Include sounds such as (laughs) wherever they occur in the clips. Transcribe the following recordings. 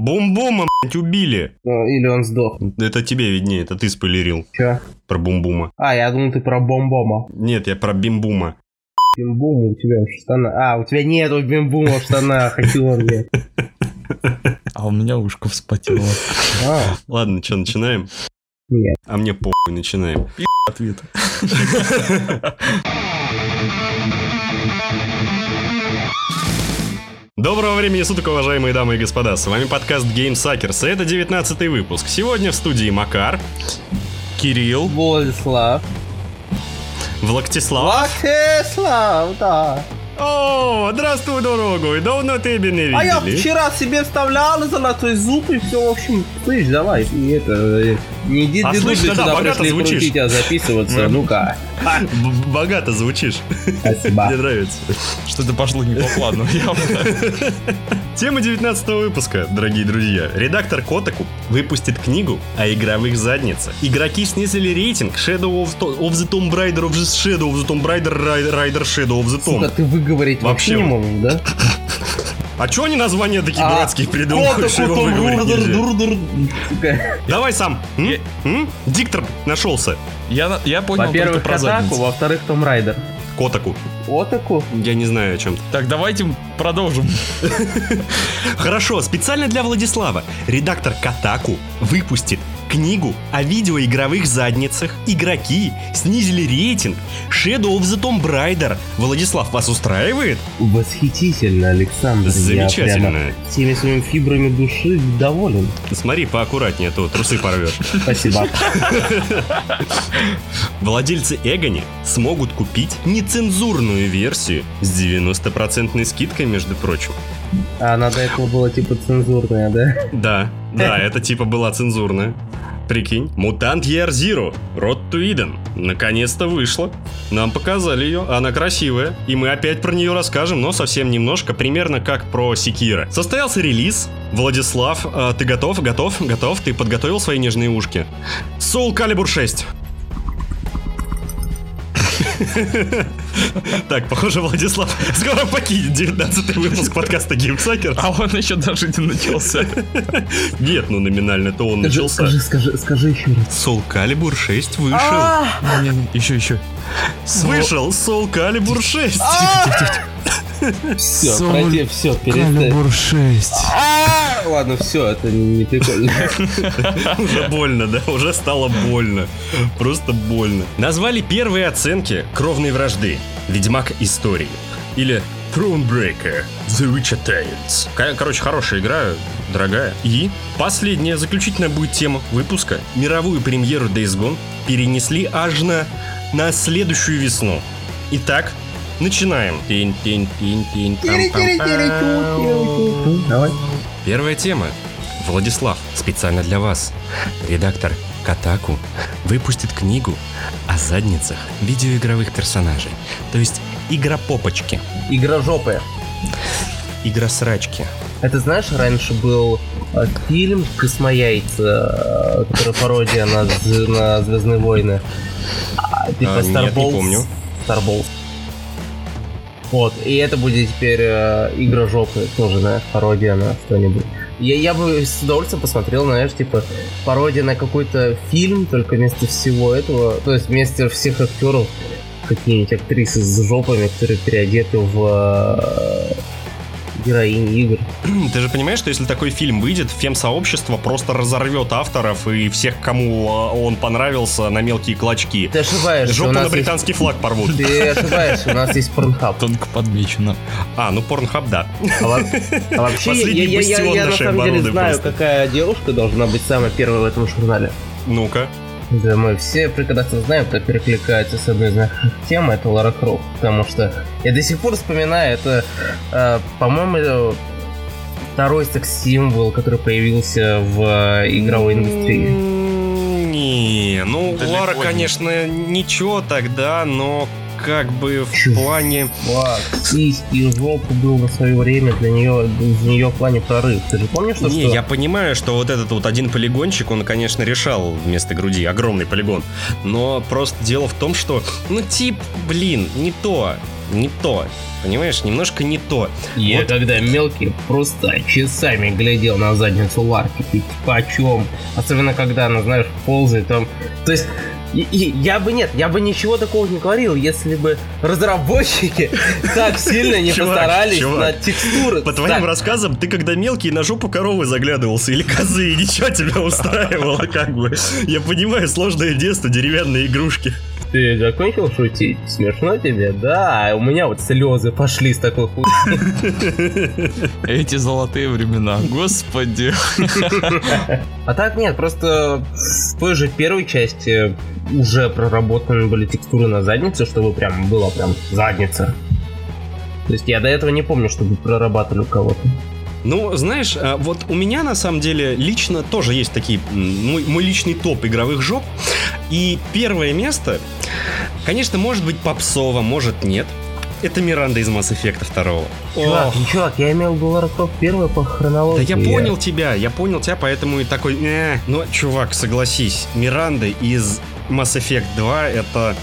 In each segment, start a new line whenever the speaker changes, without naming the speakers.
Бум-бума, блядь, убили.
Или он сдох.
Это тебе виднее, это ты спойлерил
Че?
про бум-бума.
А, я думал, ты про бомбома.
Нет, я про бим-бума.
Бимбума у тебя в штанах. А, у тебя нету бимбума в штанах, хочу он мне.
А у меня ушко вспотело.
А,
Ладно, что, начинаем?
нет.
А мне похуй, начинаем.
Ответ. (laughs)
Доброго времени суток, уважаемые дамы и господа. С вами подкаст Game Suckers. и Это 19 выпуск. Сегодня в студии Макар, Кирилл,
Владислав.
Влактислав.
Владислав, да.
О, здравствуй, дорогой. Давно тебя не видели.
А я вчера себе вставлял золотой зуб и все, в общем, слышь, давай, и это, э, не иди
А, слышь, да-да,
сюда
богато
пришли
звучишь.
крутить, а записываться, ну-ка.
Б- Богато звучишь. Мне
Спасибо.
нравится.
Что-то пошло не по плану. явно.
Тема 19 выпуска, дорогие друзья. Редактор Котаку выпустит книгу о игровых задницах. Игроки снизили рейтинг Shadow of, of the Tomb Raider of the Shadow of the Tomb Raider Ri- Rider Shadow of the
Сука,
Tomb.
ты выговорить
Вообще.
вообще не можешь, да?
А чё они названия такие
А,
дурацкие
Котаку. Сука.
Давай сам. Диктор нашелся.
Я, я понял
Во-первых,
про
Катаку,
задницу.
во-вторых, Том Райдер.
Котаку.
Отаку?
Я не знаю о чем ты.
Так, давайте продолжим. (laughs)
Хорошо, специально для Владислава. Редактор Катаку выпустит книгу о видеоигровых задницах. Игроки снизили рейтинг Shadow of the Tomb Raider. Владислав, вас устраивает?
Восхитительно, Александр.
Замечательно.
Я всеми своими фибрами души доволен.
Смотри, поаккуратнее, а то трусы порвешь.
Спасибо. (laughs)
Владельцы Эгони смогут купить нецензурную версию с 90% скидкой, между прочим.
А она до этого была типа цензурная, да?
Да, да, (laughs) это типа была цензурная. Прикинь. Мутант Road to Eden. Наконец-то вышла. Нам показали ее, она красивая. И мы опять про нее расскажем, но совсем немножко, примерно как про Секира. Состоялся релиз. Владислав, э, ты готов? Готов? Готов? Ты подготовил свои нежные ушки? Soul Calibur 6. Так, похоже, Владислав скоро покинет 19 выпуск подкаста GameSucker.
А он еще даже не начался.
Нет, ну номинально то он начался.
скажи, скажи, скажи еще раз.
Soul Calibur 6 вышел.
Еще, еще.
Вышел Soul Calibur 6.
Все, пройди, все, перестань.
Калибур 6.
Ладно, все, это не прикольно. (laughs)
Уже больно, да? Уже стало больно. Просто больно. Назвали первые оценки кровной вражды. Ведьмак истории. Или Thronebreaker The Witcher Tales. Ко- Короче, хорошая игра, дорогая. И последняя, заключительная будет тема выпуска. Мировую премьеру Days Gone перенесли аж на, на следующую весну. Итак, начинаем. Тин-тин-тин-тин, пам-пам-пам.
Давай.
Первая тема. Владислав, специально для вас. Редактор Катаку выпустит книгу о задницах видеоигровых персонажей. То есть игропопочки,
Игра жопы.
игросрачки.
Это знаешь, раньше был э, фильм «Космояйца», э, который пародия на, на Звездные войны. А, Типа
А, нет, не
Starballs.
помню.
Starballs. Вот, и это будет теперь э, игра жопы, тоже, знаешь, пародия на что-нибудь. Я, я бы с удовольствием посмотрел, знаешь, типа пародия на какой-то фильм, только вместо всего этого, то есть вместо всех актеров какие-нибудь актрисы с жопами, которые переодеты в э, героини игр.
Ты же понимаешь, что если такой фильм выйдет, фем-сообщество просто разорвет авторов и всех, кому а, он понравился, на мелкие клочки.
Ты ошибаешься,
Жопу на
есть...
британский флаг порвут.
Ты ошибаешься, у нас есть порнхаб.
Тонко подмечено.
А, ну порнхаб, да.
А, а вообще, я, (laughs)
Последний
я- я- я на самом деле знаю,
просто.
какая девушка должна быть самой первой в этом журнале.
Ну-ка.
Да, мы все прекрасно знаем, кто перекликается с одной из наших тем, это Лара Крофт, потому что я до сих пор вспоминаю, это, э, по-моему, это второй секс-символ, который появился в э, игровой индустрии.
М, Не, ну
Далеко
Лара,
не.
конечно, ничего тогда, но как бы в
Чё?
плане...
Фак, сиськи и жопу был на свое время для нее, для нее в плане прорыв. Ты же помнишь, что
Не,
что?
я понимаю, что вот этот вот один полигончик, он, конечно, решал вместо груди, огромный полигон. Но просто дело в том, что, ну, тип, блин, не то, не то. Понимаешь, немножко не то.
Я
Вот.
когда мелкий просто часами глядел на задницу Ларки, ты почем? Особенно когда она, знаешь, ползает там. То есть и- и я бы нет, я бы ничего такого не говорил, если бы разработчики (laughs) так сильно не постарались
чувак,
над текстурой.
По твоим рассказам, ты когда мелкий на жопу коровы заглядывался или козы, и ничего тебя устраивало, как бы. Я понимаю, сложное детство, деревянные игрушки.
Ты закончил шутить? Смешно тебе? Да, у меня вот слезы пошли с такой хуй. (laughs)
Эти золотые времена, господи. (laughs)
А так нет, просто в той же первой части уже проработаны были текстуры на заднице, чтобы прям была прям задница. То есть я до этого не помню, чтобы прорабатывали у кого-то.
Ну, знаешь, а, вот у меня на самом деле лично тоже есть такие мой, мой личный топ игровых жоп. И первое место, конечно, может быть попсово, может нет. Это Миранда из Mass Effect 2.
Чувак,
Ох,
чувак, я имел в виду Lara Croft первая по
да
хронологии.
я понял тебя, я понял тебя, поэтому и такой, «Э». Ну, чувак, согласись, Миранда из Mass Effect 2 это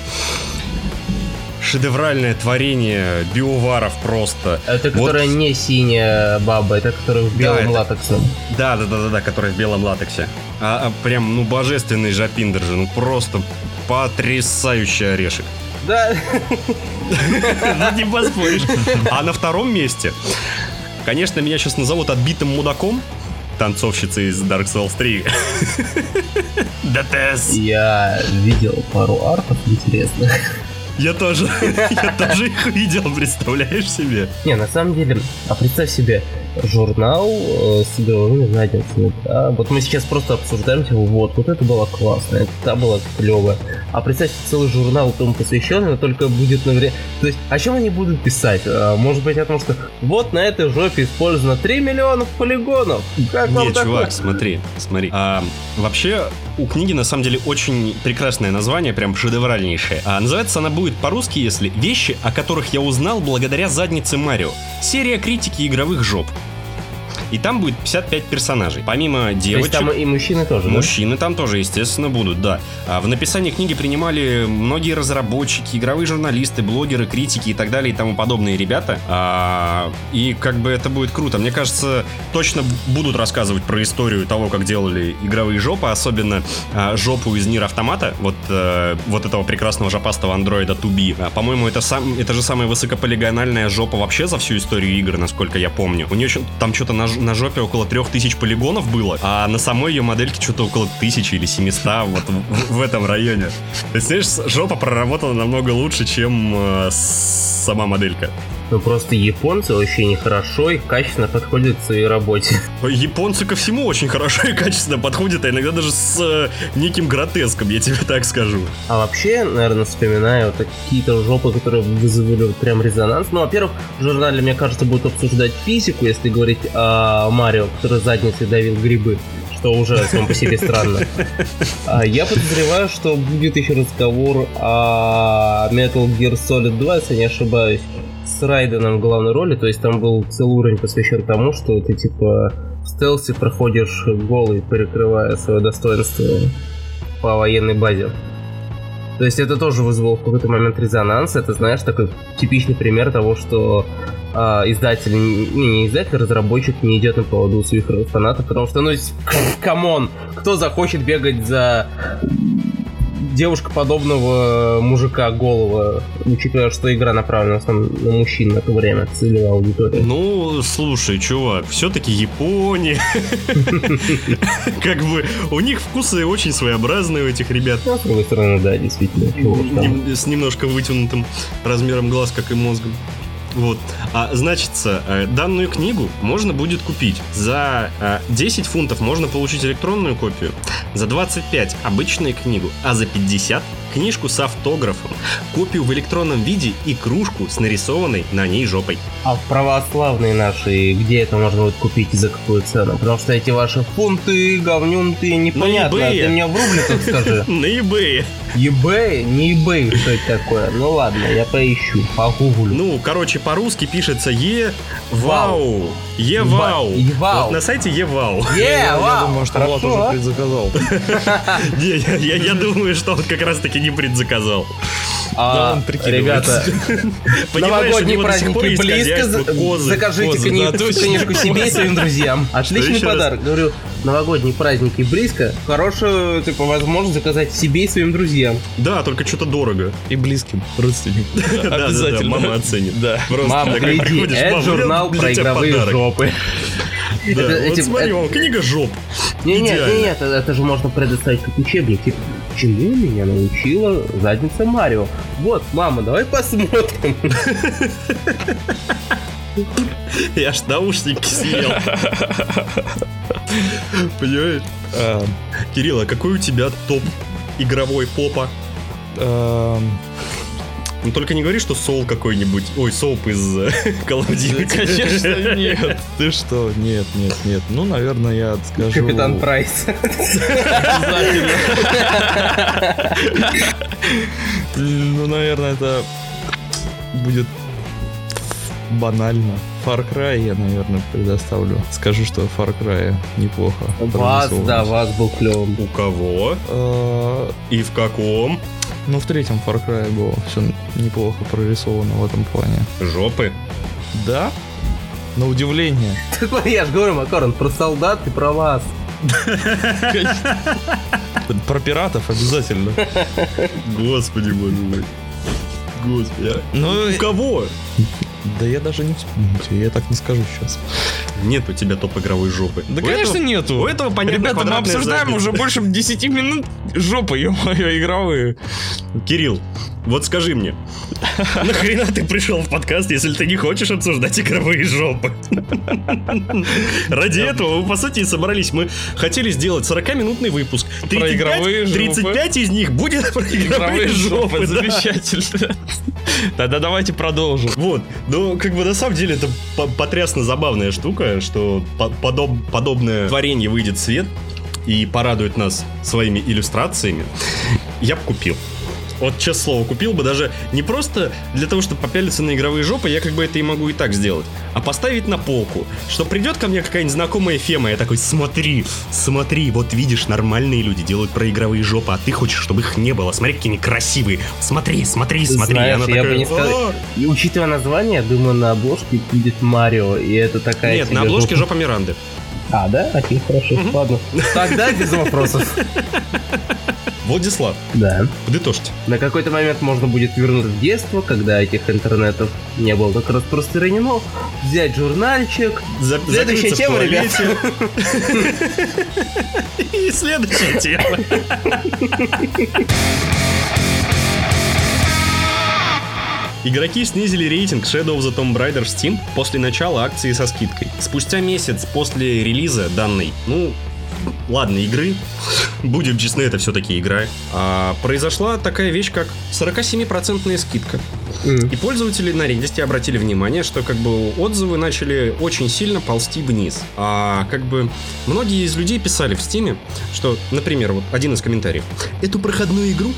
шедевральное творение биоваров просто.
Это
Вот.
которая не синяя баба, это которая в белом
это-
латексе.
Да, да, да, да, да, который в белом латексе. А, а прям, ну, божественный жапиндер же, ну просто потрясающий орешек.
Да, (laughs)
Ну, не поспоришь. А на втором месте, конечно, меня сейчас назовут отбитым мудаком, танцовщица из Dark Souls 3. (laughs) ДТС.
я видел пару артов интересных.
Я тоже, (laughs) я тоже их видел, представляешь себе?
Не, на самом деле, а представь себе журнал э, с игровыми задницами. да? Вот мы сейчас просто обсуждаем, типа, вот, вот это было классно, это та была клевая. А представь, целый журнал этому посвященный, но только будет на время... То есть, о чем они будут писать? А, может быть, о том, что вот на этой жопе использовано 3 миллиона полигонов. Как вам
Не,
такое?
чувак, смотри, смотри. А, вообще, у книги на самом деле очень прекрасное название, прям шедевральнейшее. А, называется она будет по-русски, если «Вещи, о которых я узнал благодаря заднице Марио». Серия критики игровых жоп. И там будет 55 персонажей. Помимо
То есть
девочек...
там и мужчины тоже, да?
Мужчины там тоже, естественно, будут, да. А в написании книги принимали многие разработчики, игровые журналисты, блогеры, критики и так далее и тому подобные ребята. А, и как бы это будет круто. Мне кажется, точно будут рассказывать про историю того, как делали игровые жопы, особенно а, жопу из Нир Автомата, вот, э, вот этого прекрасного жопастого андроида 2B. А, по-моему, это, сам, это же самая высокополигональная жопа вообще за всю историю игр, насколько я помню. У нее там что-то на, на жопе около 3000 полигонов было, а на самой ее модельке что-то около 1000 или 700, вот в, этом районе. То есть, жопа проработана намного лучше, чем э, сама моделька.
Ну просто японцы очень хорошо и качественно подходят к своей работе.
Японцы ко всему очень хорошо и качественно подходят, а иногда даже с э, неким гротеском, я тебе так скажу.
А вообще, наверное, вспоминаю вот какие-то жопы, которые вызвали вот прям резонанс. Ну, во-первых, в журнале, мне кажется, будут обсуждать физику, если говорить о Марио, который задницей давил грибы что уже само по себе странно. А я подозреваю, что будет еще разговор о Metal Gear Solid 2, если не ошибаюсь, с Райденом в главной роли. То есть там был целый уровень посвящен тому, что ты типа в стелсе проходишь голый, перекрывая свое достоинство по военной базе. То есть это тоже вызвало в какой-то момент резонанс. Это, знаешь, такой типичный пример того, что а, издатель, не, не издатель, разработчик не идет на поводу своих фанатов, потому что, ну, come on, кто захочет бегать за девушкоподобного мужика голого, учитывая, что игра направлена в основном на мужчин на то время, целевая аудитория.
Ну, слушай, чувак, все-таки Япония. (laughs) Как бы у них вкусы очень своеобразные у этих ребят.
Ну, с другой стороны, да, действительно.
С немножко вытянутым размером глаз, как и мозгом. Вот. А значится, э, данную книгу можно будет купить. За э, 10 фунтов можно получить электронную копию, за 25 обычную книгу, а за 50 книжку с автографом, копию в электронном виде и кружку с нарисованной на ней жопой.
А в православные наши, где это можно будет купить и за какую цену? Потому что эти ваши фунты, говнюнты, непонятно.
eBay.
Ты мне в рубликах скажи.
На eBay.
eBay? Не eBay, что это такое? Ну ладно, я поищу, погуглю.
Ну, короче, по-русски пишется Е Вау. Е Вау.
Евау.
Вот на сайте Е Вау.
Е,
Я
вау,
думаю, что Влад уже предзаказал. (laughs)
Не, я, думаю, что он как раз таки не предзаказал.
А,
Да, он
ребята, (laughs) праздники
есть
близко.
козы.
Закажите
козы,
кни-
да,
книжку себе и своим друзьям. Отличный
еще раз?
подарок. Говорю, новогодние праздники близко. Хорошую, типа, возможность заказать себе и своим друзьям.
Да, только что-то дорого.
И близким родственникам. (laughs)
Да, да, да,
Обязательно.
мама оценит.
Да.
Просто
Мама, гляди, это
«Мам,
журнал про игровые
подарок».
жопы.
Да,
Это-
вот
эти-
смотри, книга жоп.
Не, нет, нет, это, это же можно предоставить как учебник. Типа, чему меня научила задница Марио? Вот, мама, давай посмотрим. (laughs)
Я аж наушники съел. Понимаешь?
А,
Кирилл, а какой у тебя топ игровой попа? Ну только не говори, что Сол какой-нибудь. Ой, Соуп из э, Call of Duty.
Конечно, нет. Ты что? Нет, нет, нет. Ну, наверное, я скажу...
Капитан Прайс. (laughs)
Ну, наверное, это будет банально. Far Cry я, наверное, предоставлю. Скажу, что Far Cry неплохо.
Вас, да, вас был клевым.
У кого?
А,
И в каком?
Ну, в третьем Far Cry было все неплохо прорисовано в этом плане.
Жопы.
Да? На удивление. (laughs)
Я же говорю, Макарон, про солдат и про вас.
Про пиратов обязательно.
Господи, боже мой. Господи.
Ну,
У кого?
Да я даже не вспомню, тебе, я так не скажу сейчас.
Нет у тебя топ игровой жопы.
Да,
У
конечно,
этого-
нету.
У этого понятно
Ребята, мы обсуждаем
задница.
уже больше 10 минут жопы, ё-моё, игровые.
Кирилл, вот скажи мне, нахрена ты пришел в подкаст, если ты не хочешь обсуждать игровые жопы? Ради этого мы, по сути, и собрались. Мы хотели сделать 40-минутный выпуск. 35,
игровые жопы.
35 из них будет про игровые
жопы, замечательно. Тогда давайте продолжим.
Вот, ну, как бы на самом деле это по- потрясно забавная штука, что по- подоб- подобное творение выйдет в свет и порадует нас своими иллюстрациями. Я бы купил. Вот, честное слово, купил бы даже не просто для того, чтобы попялиться на игровые жопы, я как бы это и могу и так сделать, а поставить на полку, что придет ко мне какая-нибудь знакомая фема, я такой, смотри, смотри, вот видишь, нормальные люди делают про игровые жопы, а ты хочешь, чтобы их не было, смотри, какие они красивые, смотри, смотри, смотри,
знаешь,
она
я бы
такая,
не сказал-
«А,
И учитывая название, думаю, на обложке будет Марио, и это такая...
Нет, на обложке
жопа.
жопа Миранды.
А, да? Окей, хорошо, ладно. Тогда без вопросов. (laughs)
Владислав,
Да.
подытожьте.
На какой-то момент можно будет вернуться в детство, когда этих интернетов не было так распространено, взять журнальчик.
За-
Следующая тема, ребят. (laughs)
И следующая тема. Игроки снизили рейтинг Shadow of the Tomb Raider в Steam после начала акции со скидкой. Спустя месяц после релиза данной, ну, ладно, игры, будем честны, это все-таки игра, а, произошла такая вещь, как 47% скидка. И пользователи на Reddit обратили внимание, что как бы отзывы начали очень сильно ползти вниз. А как бы многие из людей писали в Стиме, что, например, вот один из комментариев. Эту проходную игру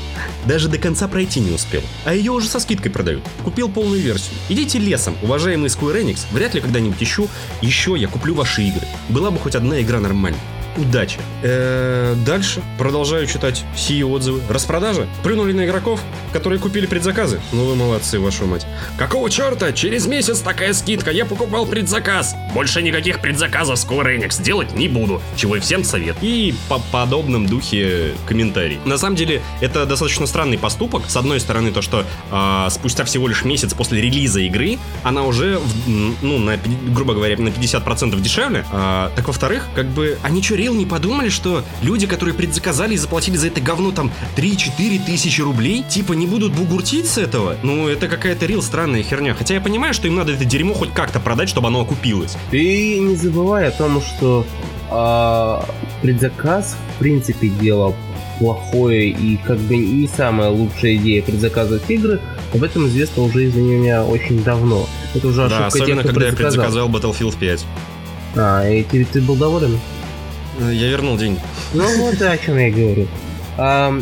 даже до конца пройти не успел. А ее уже со скидкой продают. Купил полную версию. Идите лесом, уважаемый Square Enix. Вряд ли когда-нибудь еще, еще я куплю ваши игры. Была бы хоть одна игра нормальная. Удачи. Э, Дальше продолжаю читать сие отзывы. Распродажа. Плюнули на игроков, которые купили предзаказы. Ну вы молодцы, вашу мать. Какого черта? Через месяц такая скидка. Я покупал предзаказ. Больше никаких предзаказов Square Enix делать не буду. Чего и всем совет. И по подобном духе комментарий. На самом деле, это достаточно странный поступок. С одной стороны, то, что а, спустя всего лишь месяц после релиза игры, она уже, в- ну, на, грубо говоря, на 50% дешевле. А, так, во-вторых, как бы, они что, реал не подумали, что люди, которые предзаказали и заплатили за это говно там 3-4 тысячи рублей, типа не будут бугуртить с этого? Ну, это какая-то реал странная херня. Хотя я понимаю, что им надо это дерьмо хоть как-то продать, чтобы оно окупилось.
Ты не забывай о том, что а, предзаказ, в принципе, дело плохое и как бы не самая лучшая идея предзаказывать игры, об этом известно уже из-за меня очень давно. Это уже ошибка
Да, особенно
тех, кто
когда я
предзаказал
Battlefield 5.
А, и ты, ты был доволен?
Э, Я вернул деньги.
Ну вот о чем я говорю. А,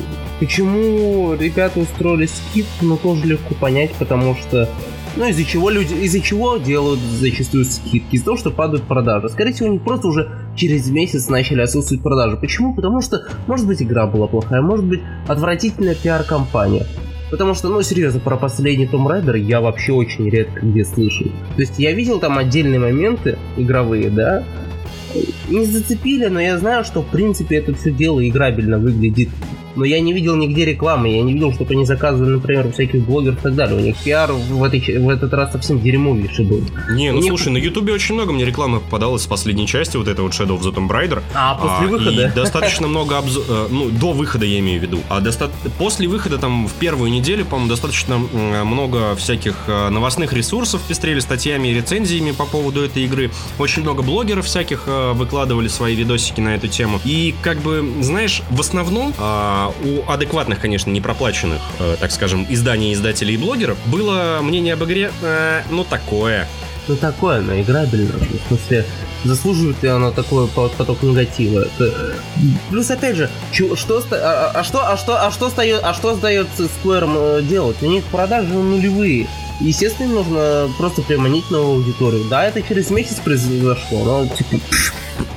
почему ребята устроили скидку, ну тоже легко понять, потому что ну, из-за чего люди, из-за чего делают зачастую скидки? Из-за того, что падают продажи. Скорее всего, у них просто уже через месяц начали отсутствовать продажи. Почему? Потому что, может быть, игра была плохая, может быть, отвратительная пиар-компания. Потому что, ну, серьезно, про последний Tomb Raider я вообще очень редко где слышу. То есть я видел там отдельные моменты игровые, да, не зацепили, но я знаю, что в принципе это все дело играбельно выглядит. Но я не видел нигде рекламы, я не видел, чтобы они заказывали, например, всяких блогеров и так далее. У них пиар в, этой, в этот раз совсем дерьмовейший был.
Не, ну
Мне-
слушай, на Ютубе очень много мне рекламы попадалось с последней части, вот этой вот Shadow of the Tomb Raider.
А после
А,
выхода?
И достаточно много обзоров, ну, до выхода я имею в виду. А доста- после выхода, там, в первую неделю, по-моему, достаточно много всяких э, новостных ресурсов пестрели статьями и рецензиями по поводу этой игры. Очень много блогеров всяких э, выкладывали свои видосики на эту тему. И, как бы, знаешь, в основном а, у адекватных, конечно, не проплаченных, э, так скажем, изданий, издателей и блогеров было мнение об игре, э, ну, такое.
Ну такое, но играбельно. В смысле, заслуживает ли оно такой по- поток негатива? Это- Плюс опять же, чё- что, а, а- а что, а что, а что остается, а что остается Square э, делать? У них продажи нулевые. Естественно, нужно просто приманить новую аудиторию. Да, это через месяц произошло, но типа.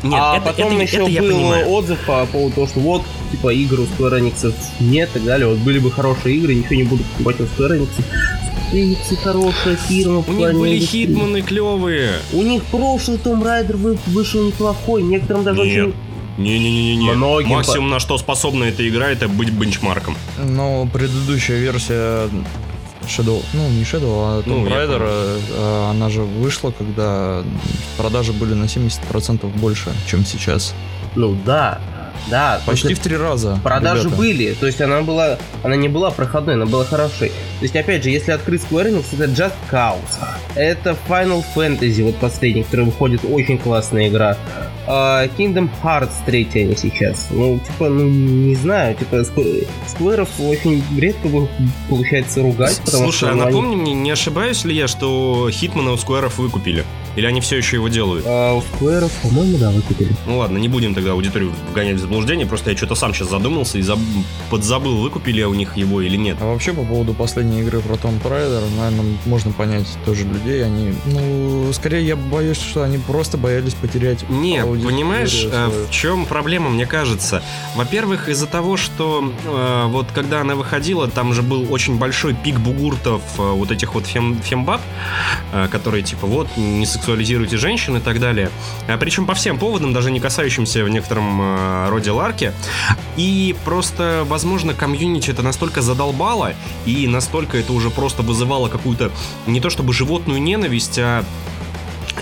Нет,
а
это,
потом
это-
еще
это
был
понимаю.
отзыв по поводу того, что вот, типа, игр у Square Enix нет и так далее. Вот были бы хорошие игры, ничего не буду покупать у Square Enix. Square Enix хорошая фирма
У них были
индустрии.
хитманы клевые.
У них прошлый Tomb Raider вы- вышел неплохой, некоторым даже
Нет.
очень...
Не-не-не-не.
Многим
Максимум, на что способна эта игра, это быть бенчмарком.
Но предыдущая версия Shadow, ну не Shadow, а
Ну,
Tomb
я
Raider, э, она же вышла, когда продажи были на 70% больше, чем сейчас.
Ну да, да.
Почти в три раза.
Продажи
ребята.
были, то есть она была, она не была проходной, она была хорошей. То есть опять же, если открыть Square Enix, это Just Cause, это Final Fantasy, вот последний, который выходит, очень классная игра. А, Kingdom Hearts 3 они сейчас. Ну, типа, ну, не знаю, типа, Square- очень редко получается ругать, потому
Слушай,
что
а
ну, они-
напомни мне, не ошибаюсь ли я, что Хитмана у Скверов выкупили? Или они все еще его делают?
А, у Square'ов, по-моему, да, выкупили.
Ну ладно, не будем тогда аудиторию вгонять в заблуждение, просто я что-то сам сейчас задумался и заб- подзабыл, выкупили у них его или нет.
А вообще по поводу последней игры про Tomb Raider, наверное, можно понять тоже людей. Они, ну, скорее я боюсь, что они просто боялись потерять
Не, понимаешь, э,
свою.
в чем проблема, мне кажется? Во-первых, из-за того, что э, вот когда она выходила, там же был очень большой пик бугуртов э, вот этих вот фем, фембаб, э, которые типа вот, не сексуализируйте женщин и так далее. А, причем по всем поводам, даже не касающимся в некотором э, роде ларки. И просто, возможно, комьюнити это настолько задолбало, и настолько это уже просто вызывало какую-то не то чтобы животную ненависть, а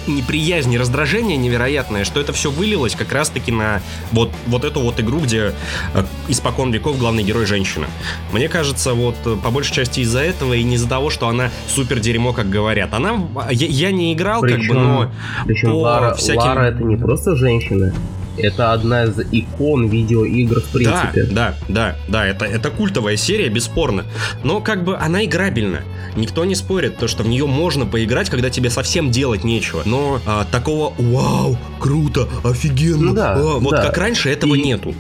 неприязнь и раздражение невероятное, что это все вылилось как раз-таки на вот, вот эту вот игру, где э, испокон веков главный герой женщина. Мне кажется, вот э, по большей части из-за этого и не из-за того, что она супер дерьмо, как говорят. Она, я, я не играл, как бы,
Причем-
но
Причем
по
Лара,
всяким-
Лара это не просто женщина, это одна из икон видеоигр в принципе.
Да, да, да, да, это, это культовая серия, бесспорно. Но как бы она играбельна. Никто не спорит, то, что в нее можно поиграть, когда тебе совсем делать нечего. Но а, такого вау, круто, офигенно,
Ну да,
а, вот
да.
как раньше этого
И-
нету.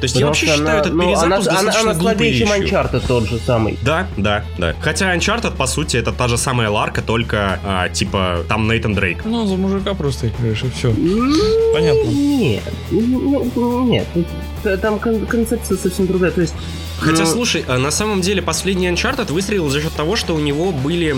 То есть я
Потому
вообще
что
считаю
она,
этот
ну,
перезапуск
она, она,
достаточно
она
глупой
слабее, чем
вещью.
Uncharted тот же самый.
Да, да, да. Хотя Uncharted, по сути, это та же самая Ларка, только, а, типа, там Нейтан Дрейк.
Ну, за мужика просто играешь, и все. Понятно.
Нет, ну, ну, нет, т- там кон- концепция совсем другая. То есть,
Хотя,
ну,
слушай, а на самом деле последний Uncharted выстрелил за счет того, что у него были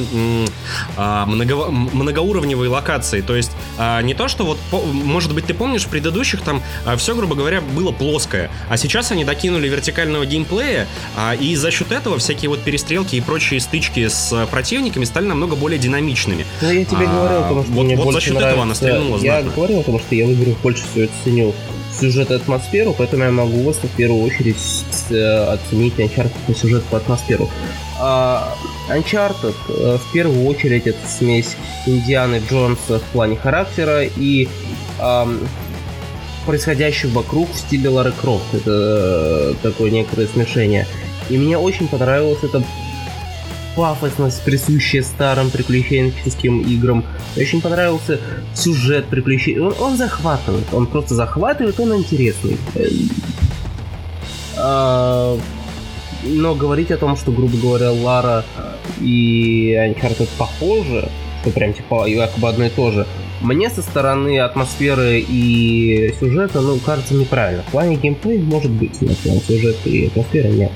а, много- многоуровневые локации. То есть а, не то, что вот, по- может быть, ты помнишь, в предыдущих там все, грубо говоря, было плоское. А сейчас они докинули вертикального геймплея, а, и за счет этого всякие вот перестрелки и прочие стычки с а, противниками стали намного более динамичными.
ну, я тебе
а,
говорил, потому что
вот-
мне
вот за
больше
счет этого она
нравится-
стрельнула
Я
знатно.
говорил, потому что я в играх больше всего ценю сюжет и атмосферу, поэтому я могу вас в первую очередь э, оценить Uncharted по сюжету по атмосферу. А Uncharted э, в первую очередь это смесь Индианы Джонса в плане характера и ам, происходящего вокруг в стиле Лары Крофт. Это э, такое некоторое смешение. И мне очень понравилось это пафосность, присущая старым приключенческим играм. Очень понравился сюжет приключений. Он, он захватывает, он просто захватывает, он интересный. А, но говорить о том, что, грубо говоря, Лара и Uncharted похожи, что прям типа якобы одно и то же, мне со стороны атмосферы и сюжета, ну, кажется неправильно. В плане геймплея может быть, но в плане сюжета и атмосферы нет.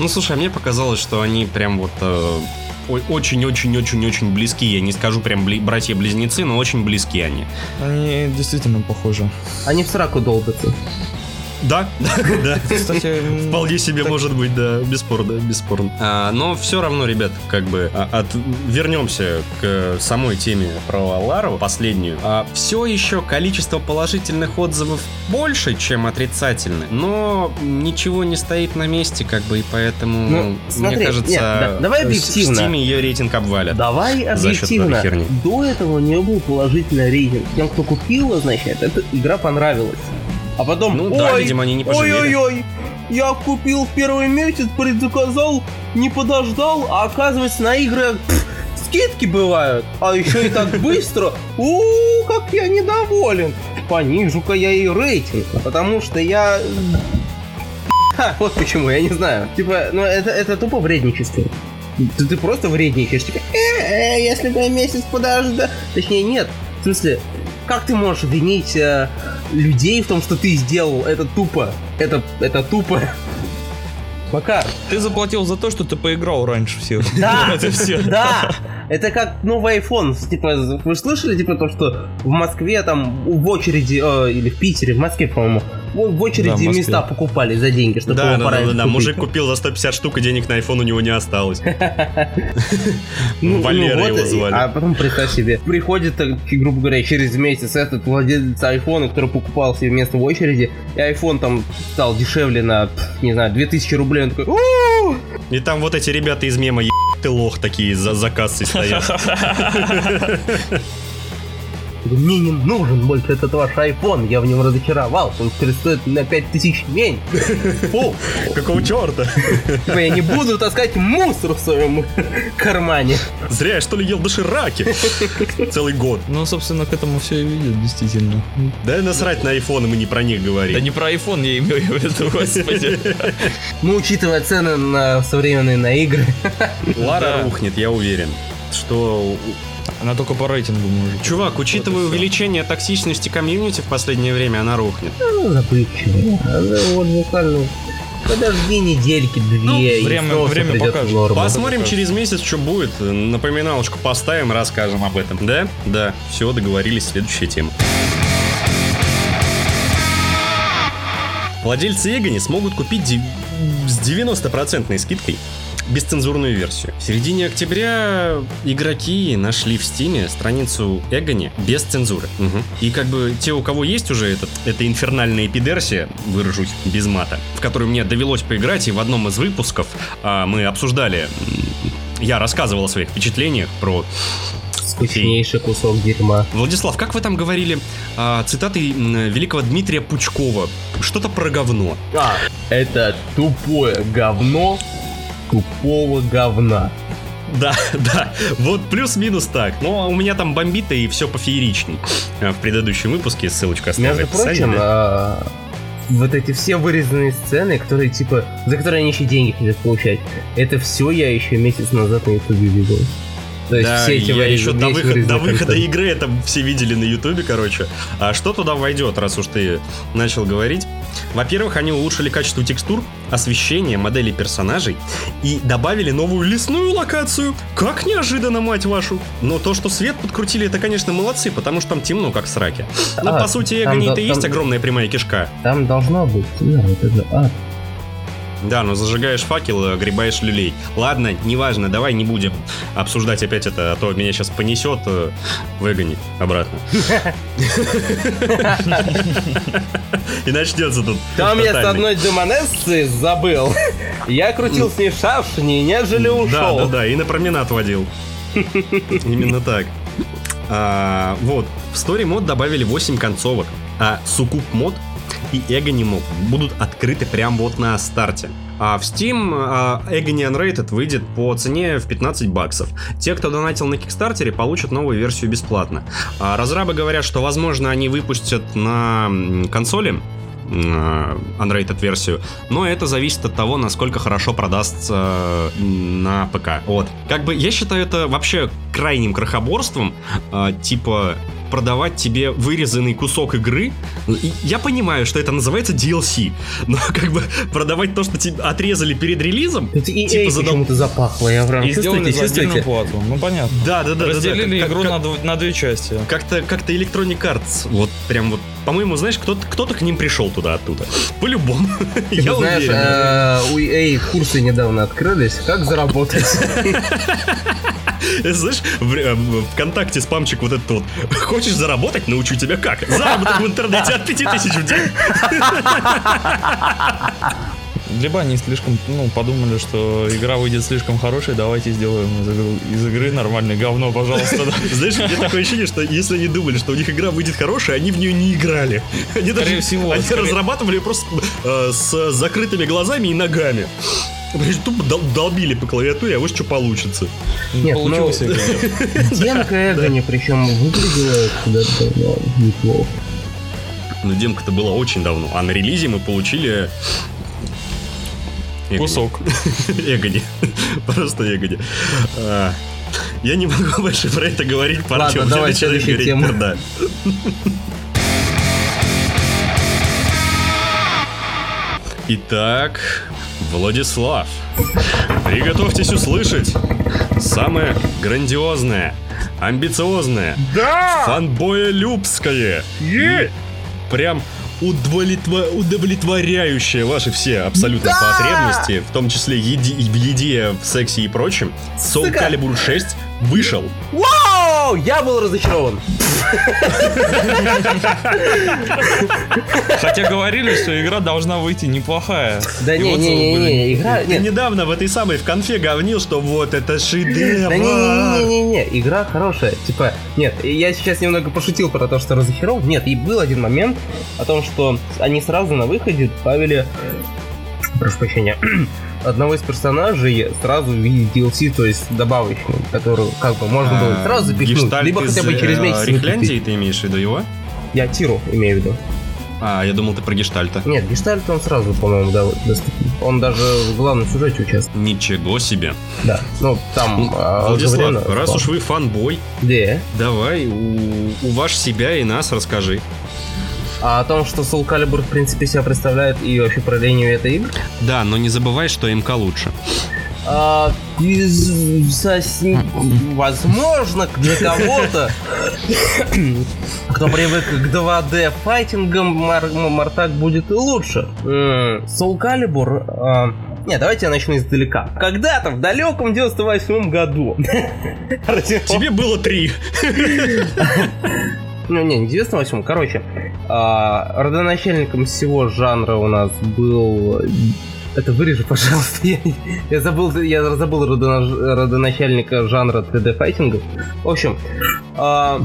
Ну, слушай, а мне показалось, что они прям вот э, очень-очень-очень-очень близки. Я не скажу прям бли- братья-близнецы, но очень близки они.
Они действительно похожи.
Они в сраку долбятся.
Да, да. Кстати, вполне себе может быть, да, бесспорно, бесспорно. А, но все равно, ребят, как бы а, от, вернемся к самой теме про Лару, последнюю. А, все еще количество положительных отзывов больше, чем отрицательных, но ничего не стоит на месте, как бы, и поэтому, ну, смотри, мне кажется, нет, да,
давай объективно.
в Steam ее рейтинг обвалят.
Давай объективно. До этого у нее был положительный рейтинг. Тем, кто купила, значит, эта игра понравилась. А потом,
ну, ой, да, видимо, они не
ой-ой-ой, я купил первый месяц, предзаказал, не подождал, а оказывается на игры пфф, скидки бывают. А еще и так быстро. У, как я недоволен. Понижу-ка я и рейтинг, потому что я... Ха, вот почему, я не знаю. Типа, ну это, это тупо вредничество. Ты, ты просто вредничаешь. Типа, э, э, если бы месяц подожда... Точнее, нет. В смысле, как ты можешь винить э, людей в том, что ты сделал? Это тупо. Это, это тупо.
Пока. Ты заплатил за то, что ты поиграл раньше всех.
Да, (laughs) это все. Да. Это как новый iPhone. Типа, вы слышали, типа, то, что в Москве там в очереди, э, или в Питере, в Москве, по-моему, в очереди да, в места покупали за деньги, чтобы
да, его да, да, да, да, мужик купил за 150 штук, и денег на iPhone у него не осталось.
Ну, (laughs) ну, Валера его звали. А потом представь себе, приходит, грубо говоря, через месяц этот владелец iPhone, который покупал себе место в очереди, и iPhone там стал дешевле на, не знаю, 2000 рублей, он такой,
и там вот эти ребята из мема, ты лох, такие за, за кассой стоят. (laughs)
Мне не нужен больше этот ваш iPhone, я в нем разочаровался, он теперь стоит на 5000 меньше. (laughs)
Фу, какого черта?
Типа я не буду таскать мусор в своем кармане.
Зря я что ли ел дошираки целый год.
Ну, собственно, к этому все и ведет, действительно.
Да насрать на iPhone, мы не про них говорим.
Да не про iPhone я имею в виду, (laughs) господи. (laughs)
Ну, учитывая цены на современные на игры.
Лара рухнет, я уверен что
она только по рейтингу может.
Чувак, учитывая увеличение токсичности комьюнити в последнее время, она рухнет.
Ну, забывчиво. Вот буквально Подожди недельки, две. Ну,
время, время покажет.
Посмотрим через месяц, что будет. Напоминалочку поставим, расскажем об этом. Да? Да. Все, договорились. Следующая тема. Владельцы Эгони смогут купить с 90% скидкой бесцензурную версию. В середине октября игроки нашли в Стиме страницу Эгони без цензуры. Угу. И как бы те, у кого есть уже этот, эта инфернальная эпидерсия, выражусь без мата, в которую мне довелось поиграть, и в одном из выпусков а, мы обсуждали, я рассказывал о своих впечатлениях про
скучнейший кусок дерьма.
Владислав, как вы там говорили а, цитаты великого Дмитрия Пучкова? Что-то про говно.
А, это тупое говно тупого говна.
Да, (laughs) да, вот плюс-минус так. Но у меня там бомбито и все пофееричней. А, в предыдущем выпуске ссылочка
оставлю Между прочим, а, вот эти все вырезанные сцены, которые типа, за которые они еще деньги хотят получать, это все я еще месяц назад на ютубе видел.
То есть да, все эти я еще до, выход, до выхода игры это все видели на ютубе, короче. А что туда войдет, раз уж ты начал говорить? Во-первых, они улучшили качество текстур, освещение, модели персонажей и добавили новую лесную локацию. Как неожиданно, мать вашу. Но то, что свет подкрутили, это, конечно, молодцы, потому что там темно, как в сраке. Но, а, по сути, Эгони это и есть огромная прямая кишка.
Там должно быть, да, это же ад.
Да, но зажигаешь факел, огребаешь люлей. Ладно, неважно, давай не будем обсуждать опять это, а то меня сейчас понесет э, выгони обратно. И начнется тут.
Там я с одной демонессы забыл. Я крутил с ней шашни, нежели ушел.
Да, да, да, и на променад водил. Именно так. А, вот, в Story мод добавили 8 концовок. А Сукуп мод и мод будут открыты прямо вот на старте. А в Steam а, Agony Unrated выйдет по цене в 15 баксов. Те, кто донатил на Кикстартере, получат новую версию бесплатно. А разрабы говорят, что, возможно, они выпустят на консоли Unrated версию, но это зависит от того, насколько хорошо продастся на ПК. Вот. Как бы я считаю это вообще крайним крохоборством, а, типа продавать тебе вырезанный кусок игры. И я понимаю, что это называется DLC, но (laughs) как бы продавать то, что тебе отрезали перед релизом...
Это и типа задал... почему-то запахло, я прям
И сделали за отдельную плату, ну понятно.
Да, да, да.
Разделили
да,
да. игру как, на, на две части.
Как-то как Electronic Arts, вот прям вот по-моему, знаешь, кто-то кто к ним пришел туда оттуда. По-любому. (laughs)
Я знаешь, э, у EA курсы недавно открылись. Как заработать? (laughs)
Знаешь, э, в ВКонтакте спамчик вот этот вот. Хочешь заработать? Научу тебя как. Заработок в интернете от 5000 в день. (laughs)
Либо они слишком, ну, подумали, что игра выйдет слишком хорошей, давайте сделаем из игры, из игры нормальное говно, пожалуйста. (laughs)
Знаешь, у меня такое ощущение, что если они думали, что у них игра выйдет хорошая, они в нее не играли. Они даже всего, они разрабатывали просто э, с закрытыми глазами и ногами. Тупо дол- долбили по клавиатуре, а вот что получится.
Нет, Получилось ну, (laughs) демка Эгони, причем выглядела куда-то неплохо.
Ну, демка-то была очень давно. А на релизе мы получили.
Кусок. (laughs)
Эгони. Просто Эгони. А, я не могу (laughs) больше про это говорить,
парни. Ладно, давай следующая тема. Да.
Итак, Владислав, приготовьтесь услышать самое грандиозное, амбициозное,
да!
фанбоя-любское и прям удовлетво... удовлетворяющее ваши все абсолютно да! потребности, в том числе еди... в еде, в сексе и прочем, Soul Calibur 6 вышел.
Вау! Я был разочарован.
Хотя говорили, что игра должна выйти неплохая.
Да не, не, не, не,
игра... Ты недавно в этой самой в конфе говнил, что вот это шедевр. Да
не, не, не, не, не, игра хорошая. Типа, нет, я сейчас немного пошутил про то, что разочарован. Нет, и был один момент о том, что они сразу на выходе добавили прошу прощения, (clears throat) одного из персонажей сразу в виде DLC, то есть добавочный, который как бы можно было а, сразу запихнуть, либо хотя бы через месяц.
Рихляндии ты имеешь в виду его?
Я Тиру имею в виду.
А, я думал, ты про гештальта.
Нет, гештальт он сразу, по-моему, да, доступен. Он даже в главном сюжете участвует.
Ничего себе.
Да, ну там...
Ну, а, Владислав, раз уж вы фанбой,
да.
давай у, у ваш себя и нас расскажи.
А о том, что Soul Calibur в принципе себя представляет и вообще про линию этой игры?
Да, но не забывай, что МК лучше.
А, из, возможно, для кого-то, кто привык к 2D файтингам, Мартак будет лучше. Soul Calibur... А, нет, давайте я начну издалека. Когда-то, в далеком 98 году...
Тебе было три.
Ну, не, не 98 короче. А, родоначальником всего жанра у нас был... Это вырежи, пожалуйста. (laughs) Я, я забыл, я забыл родоначальника жанра 3D файтингов. В общем, а, (laughs)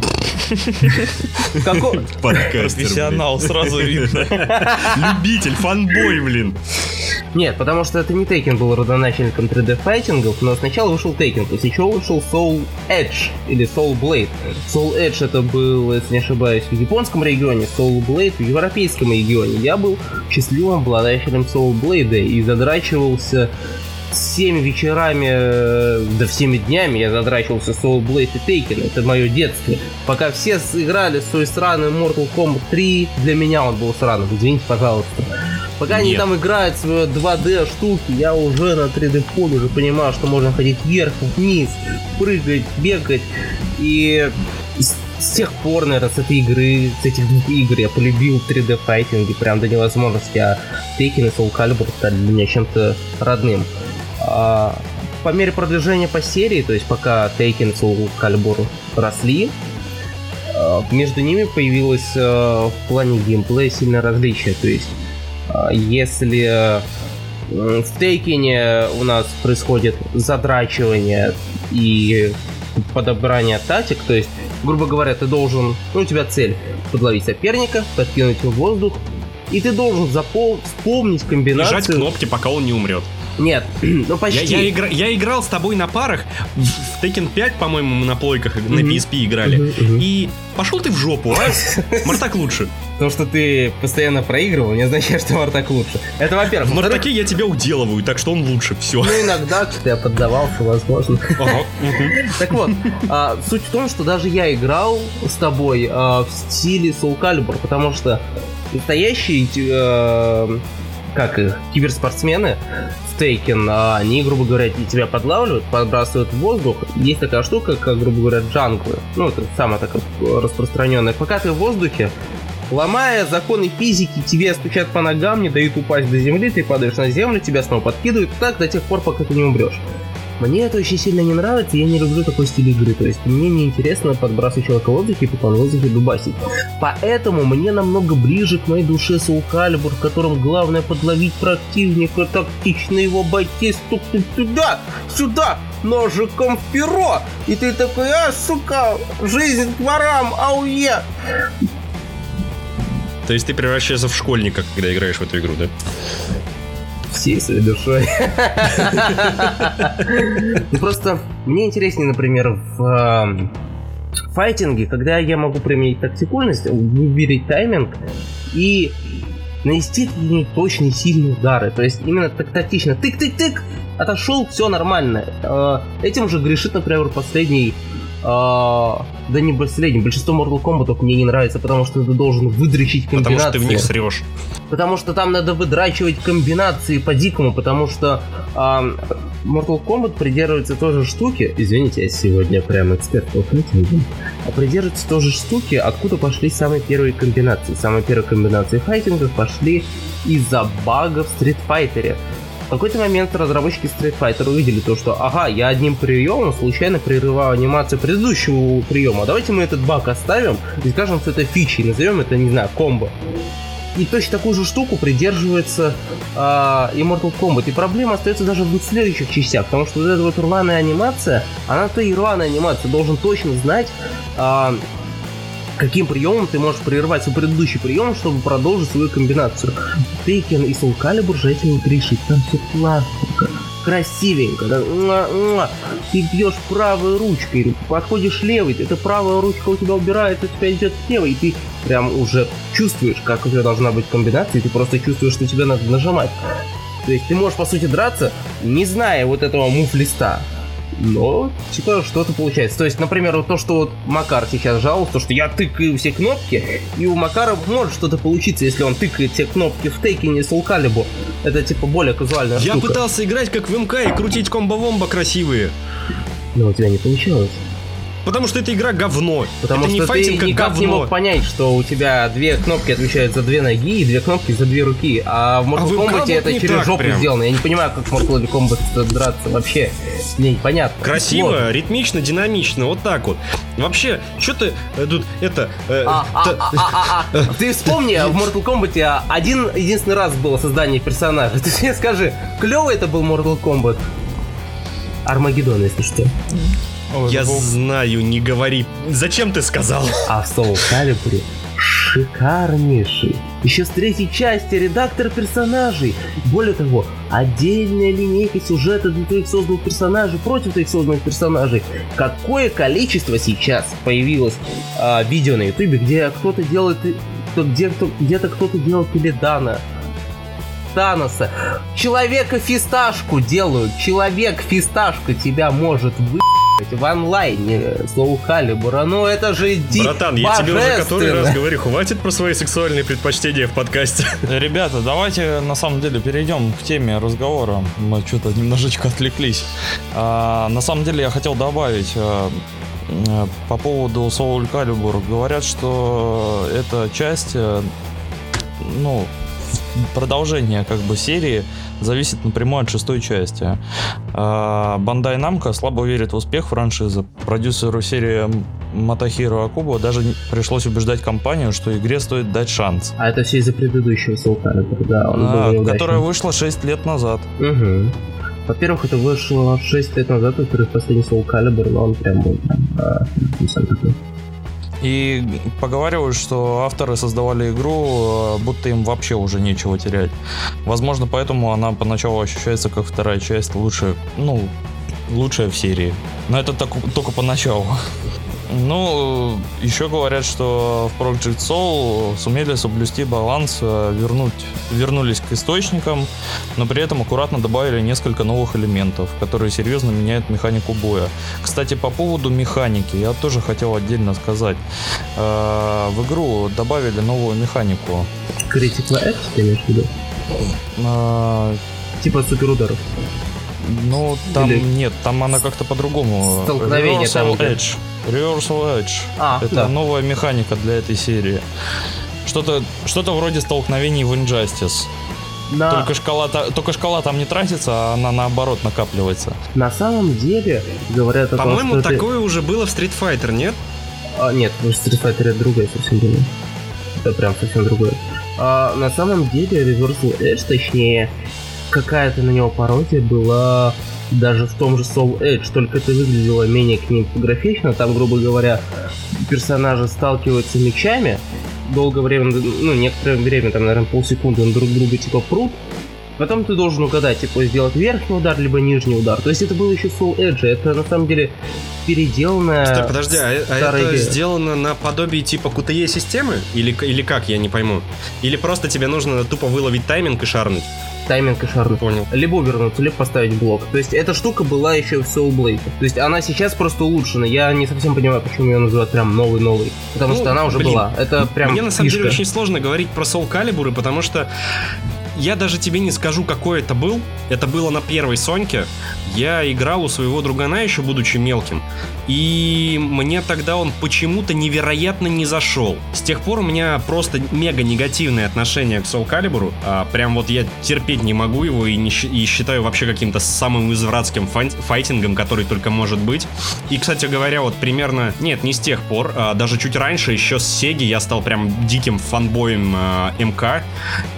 Профессионал, сразу видно. (laughs)
Любитель, фанбой, блин.
Нет, потому что это не Тейкен был родоначальником 3D файтингов, но сначала вышел Тейкен, после чего вышел Soul Edge или Soul Blade. Soul Edge это был, если не ошибаюсь, в японском регионе, Soul Blade в европейском регионе. Я был счастливым обладателем Soul Blade и задрачивался всеми вечерами, э, да всеми днями я задрачивался Soul Blade и Taken. Это мое детство. Пока все играли свой сраный Mortal Kombat 3, для меня он был сраным. Извините, пожалуйста. Пока Нет. они там играют свои 2D штуки, я уже на 3D поле уже понимал, что можно ходить вверх, вниз, прыгать, бегать. И с тех пор, наверное, с этой игры, с этих двух игр я полюбил 3D файтинги прям до невозможности, а Tekken и Soul Calibur стали для меня чем-то родным. А, по мере продвижения по серии, то есть пока Tekken и Soul Calibur росли, а, между ними появилось а, в плане геймплея сильное различие. То есть если в Тейкине у нас происходит задрачивание и подобрание тактик, то есть грубо говоря, ты должен, ну, у тебя цель подловить соперника, подкинуть его в воздух, и ты должен запол... вспомнить комбинацию...
Нажать кнопки, пока он не умрет.
Нет, (clears throat) ну почти.
Я, я, игра, я играл с тобой на парах в Tekken 5, по-моему, мы на плойках на PSP играли. И пошел ты в жопу, а? (laughs) Мартак лучше.
То, что ты постоянно проигрывал, не означает, что Мартак лучше. Это во-первых.
В Мартаке я тебя уделываю, так что он лучше, все.
Ну, иногда что-то я поддавался, возможно. (laughs) Так вот, а, суть в том, что даже я играл с тобой а, в стиле Soul Calibur, потому что настоящие э, как их, киберспортсмены в Тейкен, а они, грубо говоря, тебя подлавливают, подбрасывают в воздух. Есть такая штука, как, грубо говоря, джанглы. Ну, это самая такая распространенная. Пока ты в воздухе, ломая законы физики, тебе стучат по ногам, не дают упасть до земли, ты падаешь на землю, тебя снова подкидывают, так до тех пор, пока ты не умрешь. Мне это очень сильно не нравится, я не люблю такой стиль игры. То есть мне не интересно подбрасывать человека в воздухе и потом в воздухе дубасить. Поэтому мне намного ближе к моей душе Soul Calibur, в котором главное подловить противника, тактично его обойти, стукнуть туда, сюда, ножиком в перо. И ты такой, а, сука, жизнь к ворам, ауе.
То есть ты превращаешься в школьника, когда играешь в эту игру, да?
Всей своей душой. Ну просто мне интереснее, например, в эм, файтинге, когда я могу применить тактикульность, выберить тайминг и нанести точные сильные удары. То есть именно так тактично. Тык-тык-тык! Отошел, все нормально. Э, этим же грешит, например, последний да не последним. Большинство Mortal Kombat мне не нравится, потому что ты должен выдрочить комбинации.
Потому что ты в них срешь.
Потому что там надо выдрачивать комбинации по-дикому, потому что а, Mortal Kombat придерживается тоже штуки. Извините, я сегодня прям эксперт по файтингу. А придерживается тоже штуки, откуда пошли самые первые комбинации. Самые первые комбинации файтингов пошли из-за багов в Street Fighter. В какой-то момент разработчики Street Fighter увидели то, что ага, я одним приемом случайно прерываю анимацию предыдущего приема. Давайте мы этот баг оставим и скажем, что это фичи, назовем это, не знаю, комбо. И точно такую же штуку придерживается э, Immortal Kombat. И проблема остается даже в следующих частях, потому что вот эта вот рваная анимация, она-то и рваная анимация, должен точно знать, э, каким приемом ты можешь прервать свой предыдущий прием, чтобы продолжить свою комбинацию. Тейкен и Soul Calibur же этим грешит. Там все классненько, красивенько. Да. Ты бьешь правой ручкой, подходишь левой, эта правая ручка у тебя убирается, у тебя идет левой, и ты прям уже чувствуешь, как у тебя должна быть комбинация, и ты просто чувствуешь, что тебе надо нажимать. То есть ты можешь, по сути, драться, не зная вот этого мув-листа но типа что-то получается. То есть, например, вот то, что вот Макар сейчас жаловался, то, что я тыкаю все кнопки, и у Макара может что-то получиться, если он тыкает все кнопки в Тейкине с Улкалибу. Это типа более казуальная
Я
штука.
пытался играть как в МК и крутить комбо-вомбо красивые.
Но у тебя не получилось.
Потому что эта игра говно.
Потому
это
что
не файтинг,
ты
как
никак
говно.
не мог понять, что у тебя две кнопки отвечают за две ноги и две кнопки за две руки. А в Mortal
А в МК
Kombat это через жопу
прям.
сделано. Я не понимаю, как в Mortal Kombat драться вообще. Мне непонятно.
Красиво,
Вот.
ритмично, динамично, вот так вот. Вообще, что ты э, тут это... э,
А, а, а, а, а, а. (laughs) Ты вспомни, в Mortal Kombat один единственный раз было создание персонажа. (laughs) Ты мне скажи, клевый это был Mortal Kombat? Армагеддон, если что.
Ой,
Я
был-
знаю, не говори. Зачем ты сказал? (laughs)
А в Soul Calibur шикарнейший. Еще с третьей части редактор персонажей. Более того, отдельная линейка сюжета для твоих созданных персонажей против твоих созданных персонажей. Какое количество сейчас появилось а, видео на ютубе, где кто-то делает... кто- Где, кто, где-то кто-то делал Пеледана, Таноса. Человека фисташку делают. Человек фисташка тебя может вы в онлайне Soul Calibur. Ну это же ди-
Братан, я тебе уже который раз говорю, хватит про свои сексуальные предпочтения в подкасте.
Ребята, давайте на самом деле перейдем к теме разговора. Мы что-то немножечко отвлеклись. А, на самом деле я хотел добавить а, м, по поводу Soul Calibur. Говорят, что эта часть, э, ну, продолжение как бы серии зависит напрямую от шестой части. А, Бандай Намко слабо верит в успех франшизы. Продюсеру серии Матахиру Акуба даже пришлось убеждать компанию, что игре стоит дать шанс.
А это все из-за предыдущего Calibur, да.
А, которая вышла 6 лет назад.
Мгм. Во-первых, это вышло 6 лет назад, во-вторых, последний Soul Calibur, но он прям был прям, сам такой.
И поговаривают, что авторы создавали игру, э, будто им вообще уже нечего терять. Возможно, поэтому она поначалу ощущается как вторая часть лучше, ну, лучшая в серии. Но это так, только поначалу. Ну, еще говорят, что в Project Soul сумели соблюсти баланс, э, вернуть, вернулись к источникам, но при этом аккуратно добавили несколько новых элементов, которые серьезно меняют механику боя. Кстати, по поводу механики, я тоже хотел отдельно сказать. Э, в игру добавили новую механику.
Critical виду?
Э,
Типа суперударов.
Ну, там
Или-
нет, там она как-то по-другому.
Столкновение там,
Reversal
где-
Edge. Reversal Edge.
А,
Это
да.
новая механика для этой серии. Что-то что вроде столкновений в Injustice.
На,
Только, шкала, только шкала там не тратится, а она наоборот накапливается.
на самом деле говорят о том,
По-моему,
что это-
такое уже было в Street Fighter, нет?
А, нет, в Street Fighter это другое совсем было. Это прям совсем другое. А, на самом деле Reversal Edge, точнее, какая-то на него пародия была даже в том же Soul Edge, только это выглядело менее кинематографично. Там, грубо говоря, персонажи сталкиваются мечами, долгое время, ну, некоторое время, там, наверное, полсекунды друг друга типа прут, Потом ты должен угадать, типа, сделать верхний удар, либо нижний удар. То есть это было еще Soul Edge. Это на самом деле переделанная...
Стой, подожди, а, а это
идея.
сделано на подобии типа QTE системы? Или, или как, я не пойму? Или просто тебе нужно тупо выловить тайминг и шарнуть?
Тайминг и шарнуть.
Понял.
Либо вернуться, либо поставить блок. То есть эта штука была еще в Soul Blade. То есть она сейчас просто улучшена. Я не совсем понимаю, почему ее называют прям новый-новый. Потому
Ну,
что она уже
блин,
была. Это прям
Мне на самом деле
фишка.
очень сложно говорить про Soul Calibur, потому что я даже тебе не скажу, какой это был. Это было на первой Соньке. Я играл у своего другана, еще будучи мелким. И мне тогда он почему-то невероятно не зашел. С тех пор у меня просто мега негативное отношение к Soul Calibur. А, прям вот я терпеть не могу его и, не и считаю вообще каким-то самым извратским файтингом, который только может быть. И, кстати говоря, вот примерно... Нет, не с тех пор, а даже чуть раньше, еще с Сеги я стал прям диким фанбоем а, МК.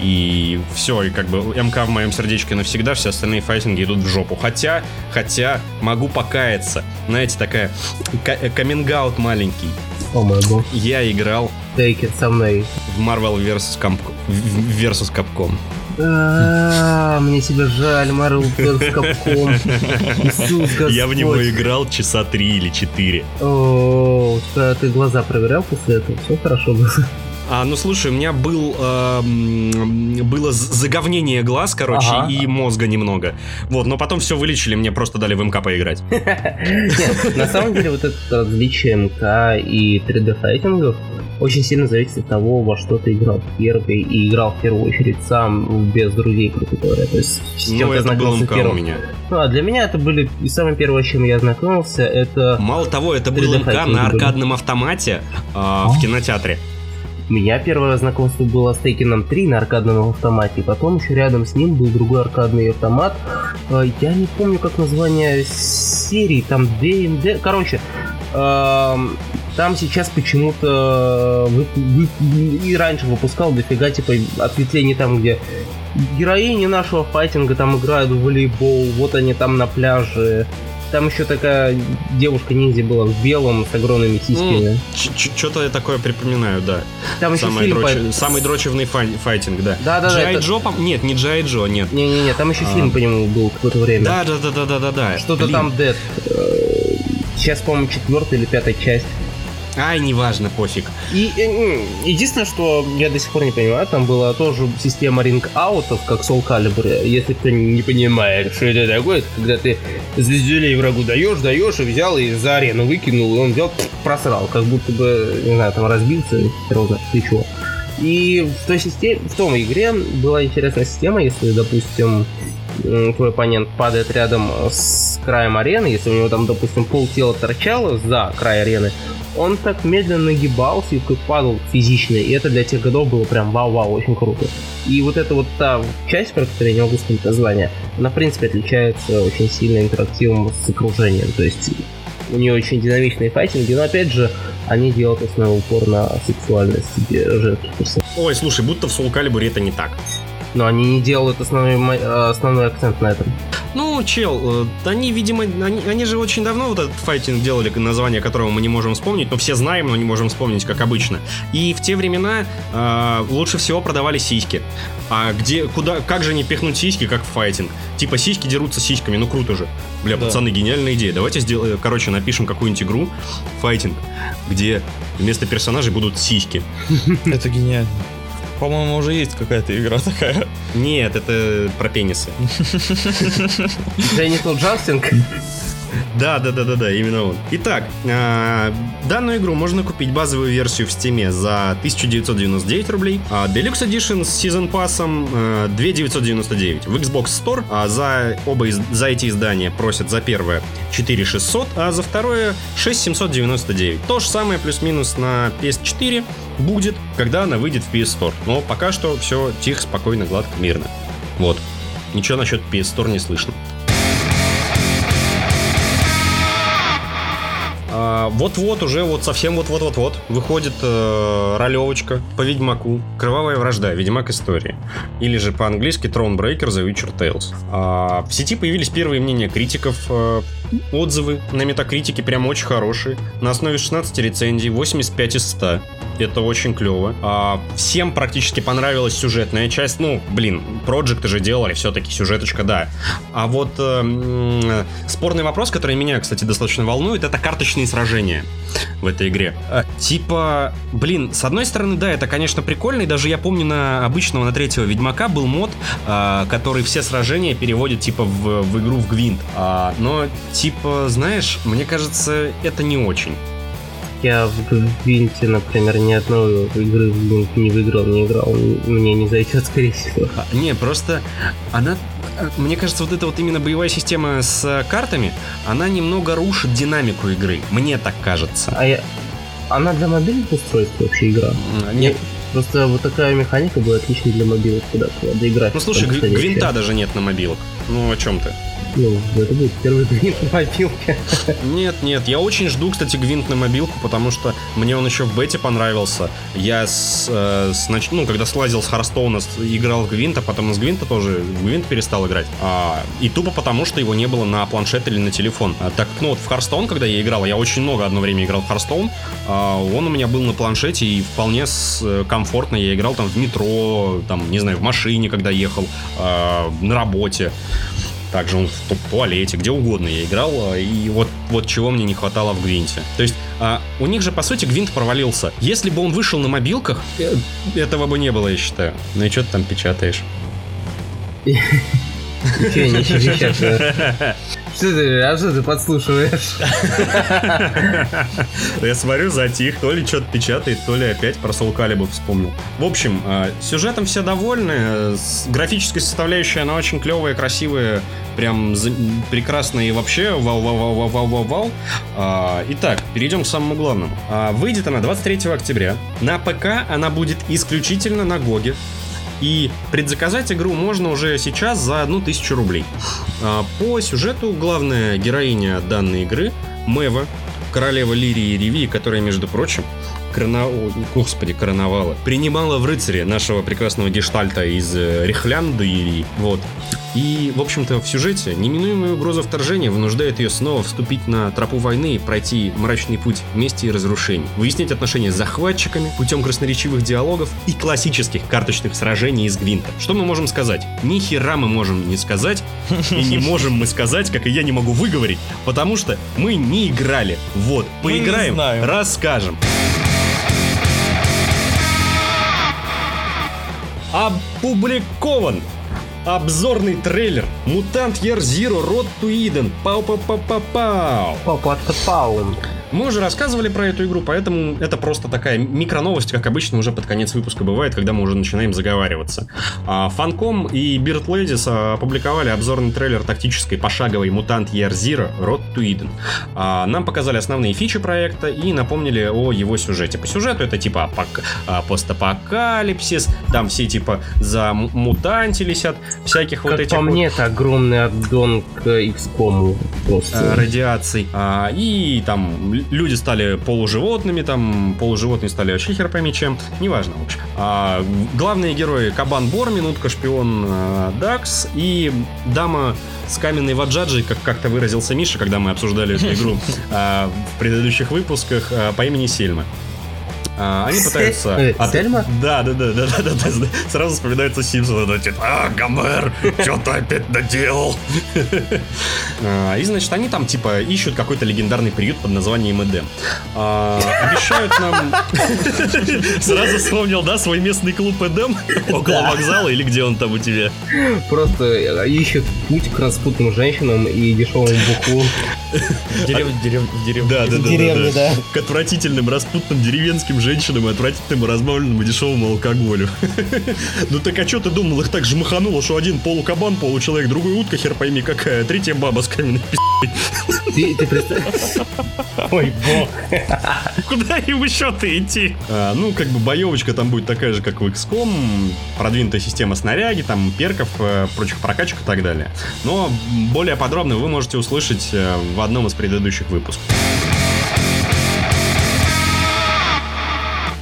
И все, и как бы МК в моем сердечке навсегда, все остальные файтинги идут в жопу. Хотя, хотя, могу покаяться. Знаете, такая каминг-аут маленький.
О мой бог.
Я играл
Take it со мной.
в Marvel vs. Capcom. Versus Capcom.
А, Мне себя жаль, Марвел vs. Capcom. (laughs)
Я в него играл часа три или четыре.
О, тебя ты глаза проверял после этого? Все хорошо было.
А, ну слушай, у меня был эм, было заговнение глаз, короче,
Ага.
и мозга немного. Вот, но потом все вылечили, мне просто дали в МК поиграть. (laughs)
Нет, на самом деле вот это различие МК и 3D файтингов очень сильно зависит от того, во что ты играл первый, и играл в первую очередь сам, без друзей, грубо говоря. То есть, с
Ну, это был МК у меня.
Ну, а для меня это были... И самое первое, с чем я ознакомился, это...
Мало того, это был
3D
МК на аркадном автомате а, в кинотеатре.
У меня первое знакомство было с Тейкеном 3 на аркадном автомате, потом еще рядом с ним был другой аркадный автомат. Э, Я не помню, как название серии, там D&D... Короче, там сейчас почему-то и раньше выпускал дофига типа ответвлений там, где героини нашего файтинга там играют в волейбол, вот они там на пляже. Там еще такая девушка-ниндзя была в белом с огромными сиськами.
Что-то я такое припоминаю, да.
Там еще
Самый,
фильм по-
дрочи- самый дрочевный фай- файтинг, да.
Да-да-да,
Джай
это-
Джо, пом- нет, не Джай Джо, нет.
Не-не-не, там еще
А.
фильм по нему был какое-то время.
Да, да, да, да, да, да, да.
Что-то там Dead. Э, Сейчас, по-моему, четвертая или пятая часть.
Ай, неважно, пофиг.
И э, м, единственное, что я до сих пор не понимаю, там была тоже система ринг-аутов, как Soul Calibur. Если кто не понимает, что это такое, это когда ты звездюлей врагу даешь, даешь, и взял, и за арену выкинул, и он взял, просрал, как будто бы, не знаю, там разбился, знает, ты чего. И в той системе, в том игре была интересная система, если, допустим, твой оппонент падает рядом с краем арены, если у него там, допустим, пол тела торчало за край арены, он так медленно нагибался и как падал физично, и это для тех годов было прям вау-вау, очень круто. И вот эта вот та часть, про которую я не могу вспомнить название, она, в принципе, отличается очень сильно интерактивом с окружением, то есть у нее очень динамичные файтинги, но опять же, они делают основной упор на сексуальность женских персонажей.
Ой, слушай, будто в Soul Calibur это не так.
Но они не делают основной, основной акцент на этом.
Ну, чел, э, они, видимо, они, они же очень давно вот этот файтинг делали, название которого мы не можем вспомнить, но все знаем, но не можем вспомнить, как обычно. И в те времена э, лучше всего продавали сиськи. А где, куда, как же не пихнуть сиськи, как в файтинг? Типа сиськи дерутся сиськами, ну круто же. Бля, да. пацаны, гениальная идея. Давайте сделаем, короче, напишем какую-нибудь игру, файтинг, где вместо персонажей будут сиськи. (laughs)
Это гениально. По-моему, уже есть какая-то игра такая.
Нет, это про пенисы.
Genital Джастинг.
Да, да, да, да, да, именно он. Итак, э, данную игру можно купить базовую версию в Steam за 1999 рублей, а Deluxe Edition с Season Pass э, 2999. В Xbox Store а за оба за эти издания просят за первое 4600, а за второе 6799. То же самое плюс-минус на PS4 будет, когда она выйдет в PS Store. Но пока что все тихо, спокойно, гладко, мирно. Вот. Ничего насчет PS Store не слышно. Вот-вот уже, вот совсем вот-вот-вот-вот выходит э, ролевочка по Ведьмаку. Кровавая вражда, Ведьмак истории. Или же по-английски Thronebreaker The Witcher Tales. А, в сети появились первые мнения критиков. Э, отзывы на метакритике прям очень хорошие. На основе 16 рецензий, 85 из 100. Это очень клево. А, всем практически понравилась сюжетная часть. Ну, блин, проекты же делали, все-таки сюжеточка, да. А вот э, спорный вопрос, который меня, кстати, достаточно волнует, это карточные сражения в этой игре. А, типа, блин, с одной стороны, да, это, конечно, прикольно, и даже я помню на обычного, на третьего Ведьмака был мод, а, который все сражения переводит, типа, в, в игру в Гвинт. А, но, типа, знаешь, мне кажется, это не очень.
Я в Гвинте, например, ни одной игры в Гвинт не выиграл, не играл. Мне не зайдет, скорее всего.
А, не, просто она мне кажется, вот эта вот именно боевая система с картами, она немного рушит динамику игры. Мне так кажется.
А я... Она для мобильных устройств вообще игра?
Нет.
Просто вот такая механика была отличной для мобилок, куда надо играть.
Ну слушай, гвинта даже нет на мобилок. Ну о чем ты?
Ну, это будет первый гвинт на мобилке. (laughs)
Нет, нет, я очень жду, кстати, гвинт на мобилку, потому что мне он еще в бете понравился. Я с, э, с ну, когда слазил с Харстоуна, играл в гвинт, а потом из гвинта тоже гвинт перестал играть. А, и тупо потому, что его не было на планшет или на телефон. А, так, ну вот в Харстоун, когда я играл, я очень много одно время играл в Харстоун, а, он у меня был на планшете и вполне с, э, комфортно. Я играл там в метро, там, не знаю, в машине, когда ехал, э, на работе. Также он в туалете, где угодно я играл, а, и вот, вот чего мне не хватало в Гвинте. То есть а, у них же, по сути, Гвинт провалился. Если бы он вышел на мобилках, э, этого бы не было, я считаю. Ну и что ты там печатаешь? (laughs)
Что ты, а что ты подслушиваешь? (laughs)
Я смотрю, затих, то ли что-то печатает, то ли опять про Soul Calibur вспомнил. В общем, а, сюжетом все довольны, графической составляющей она очень клевая, красивая, прям прекрасная и вообще вау-вау-вау-вау-вау-вау. А, итак, перейдем к самому главному. А, выйдет она 23 октября. На ПК она будет исключительно на Гоге. И предзаказать игру можно уже сейчас за одну тысячу рублей. А, по сюжету главная героиня данной игры Мэва, королева Лирии и Ривии, которая, между прочим, корона... господи, короновала, принимала в рыцаре нашего прекрасного гештальта из э, Рихлянды. Вот. И, в общем-то, в сюжете неминуемая угроза вторжения вынуждает ее снова вступить на тропу войны и пройти мрачный путь мести и разрушений. Выяснить отношения с захватчиками путем красноречивых диалогов и классических карточных сражений из Гвинта. Что мы можем сказать? Ни хера мы можем не сказать, и не можем мы сказать, как и я не могу выговорить, потому что мы не играли. Вот, поиграем, расскажем. Опубликован обзорный трейлер Мутант Year Zero Road to Eden. Пау-пау-пау-пау.
Пау-пау-пау.
Мы уже рассказывали про эту игру, поэтому это просто такая микроновость, как обычно уже под конец выпуска бывает, когда мы уже начинаем заговариваться. А, Фанком и Beard Ladies опубликовали обзорный трейлер тактической пошаговой Year Zero Road to Eden. А, нам показали основные фичи проекта и напомнили о его сюжете. По сюжету это типа апок... А, постапокалипсис, там все типа за мутантились всяких
как
вот этих...
по мне, это огромный аддон к XCOM
просто. Радиаций. И там люди стали полуживотными, там полуживотные стали вообще хер пойми чем, неважно, в общем. А, главные герои Кабан Бор, Минутка Шпион э, Дакс и дама с каменной ваджаджей, как как-то выразился Миша, когда мы обсуждали эту игру а, (laughs) в предыдущих выпусках а, по имени Сельма. А, они пытаются...
Э,
от-
Сельма?
Да, да, да, да, да, да, да. Сразу вспоминается Симпсон, значит, а, Гомер, что ты опять наделал? А, И, значит, они там, типа, ищут какой-то легендарный приют под названием Эдем. А, Обещают нам... Сразу вспомнил, да, свой местный клуб Эдем? Около вокзала или где он там у тебя?
Просто ищут путь к распутным женщинам и дешевому бухлу.
В дерев- в дерев- в дерев-
Да, да, да, да,
да.
К отвратительным распутным деревенским женщинам и отвратительному разбавленному дешевому алкоголю. (laughs) Ну так а что ты думал, их так жмахануло, что один полукабан, получеловек, другой утка, хер пойми какая, третья баба с каменной пи***й.
Ты, ты представь... Ой, бог.
Куда им еще-то идти? А, ну, как бы боевочка там будет такая же, как в XCOM, продвинутая система снаряги, там перков, э, прочих прокачек и так далее. Но более подробно вы можете услышать э, в одном из предыдущих выпусков.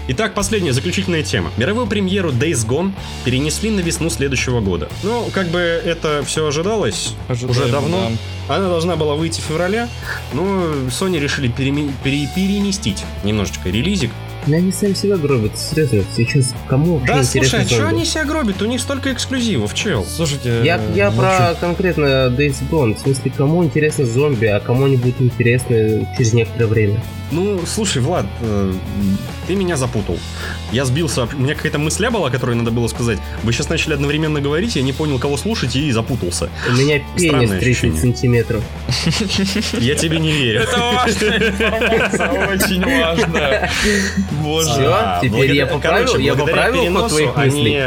Итак, последняя заключительная тема. Мировую премьеру Days Gone перенесли на весну следующего года. Ну, как бы это все ожидалось уже
Ожидаемо,
давно. Она должна была выйти в феврале, но Sony решили переме- пере- переместить немножечко релизик.
Ну, они сами себя гробят, серьезно. Сейчас кому
Да, слушай, а что они себя гробят? У них столько эксклюзивов, чел.
Слушайте,
Я, я
ну,
про конкретно Days Gone. В смысле, кому интересно зомби, а кому они будут интересны через некоторое время.
Ну, слушай, Влад, э, ты меня запутал. Я сбился, у меня какая-то мысля была, которую надо было сказать. Вы сейчас начали одновременно говорить, я не понял, кого слушать, и запутался.
У меня пенис
Странное
30
ощущение.
сантиметров.
Я тебе не верю.
Это важная информация, очень важная. Боже.
Теперь я поправил, я поправил ход твоих
они,
мыслей.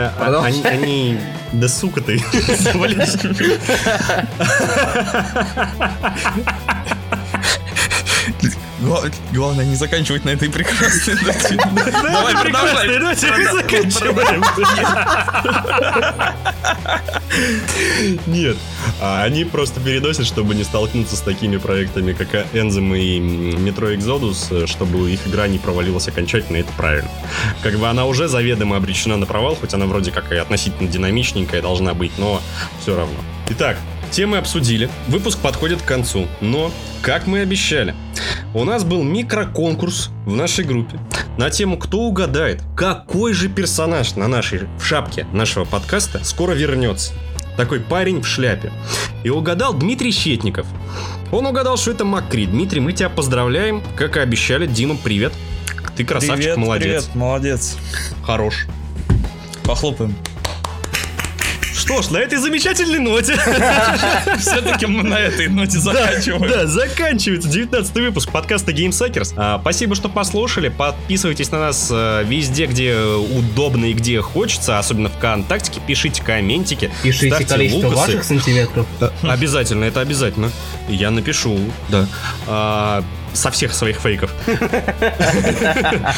они, они- Да сука ты, (laughs)
Главное не заканчивать на этой прекрасной ноте. (laughs) Давай, продолжай.
Давайте заканчиваем. (laughs) Нет, а они просто переносят, чтобы не столкнуться с такими проектами, как Энзем и Metro Exodus, чтобы их игра не провалилась окончательно, это правильно. Как бы она уже заведомо обречена на провал, хоть она вроде как и относительно динамичненькая должна быть, но все равно. Итак, темы обсудили, выпуск подходит к концу, но, как мы обещали, у нас был микроконкурс в нашей группе на тему «Кто угадает, какой же персонаж на нашей в шапке нашего подкаста скоро вернется?» Такой парень в шляпе. И угадал Дмитрий Щетников. Он угадал, что это Маккри. Дмитрий, мы тебя поздравляем. Как и обещали, Дима, привет. Ты красавчик,
Привет,
молодец.
привет, молодец.
Хорош.
Похлопаем.
Что ж, на этой замечательной ноте (laughs)
Все-таки мы на этой ноте заканчиваем.
Да, заканчивается 19 выпуск подкаста Game Suckers. А, спасибо, что послушали. Подписывайтесь на нас э, везде, где удобно и где хочется, особенно ВКонтакте. Пишите комментики.
Пишите количество ваших сантиметров.
Обязательно, это обязательно. Я напишу, да. Со всех своих фейков. (laughs)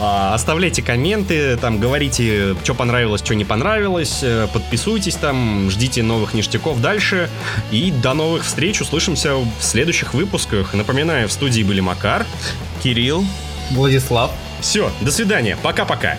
А, Оставляйте комменты, там говорите, что понравилось, что не понравилось, э, подписывайтесь там, ждите новых ништяков дальше. И до новых встреч, услышимся в следующих выпусках. Напоминаю, в студии были Макар.
Кирилл.
Владислав.
Все, до свидания, пока-пока.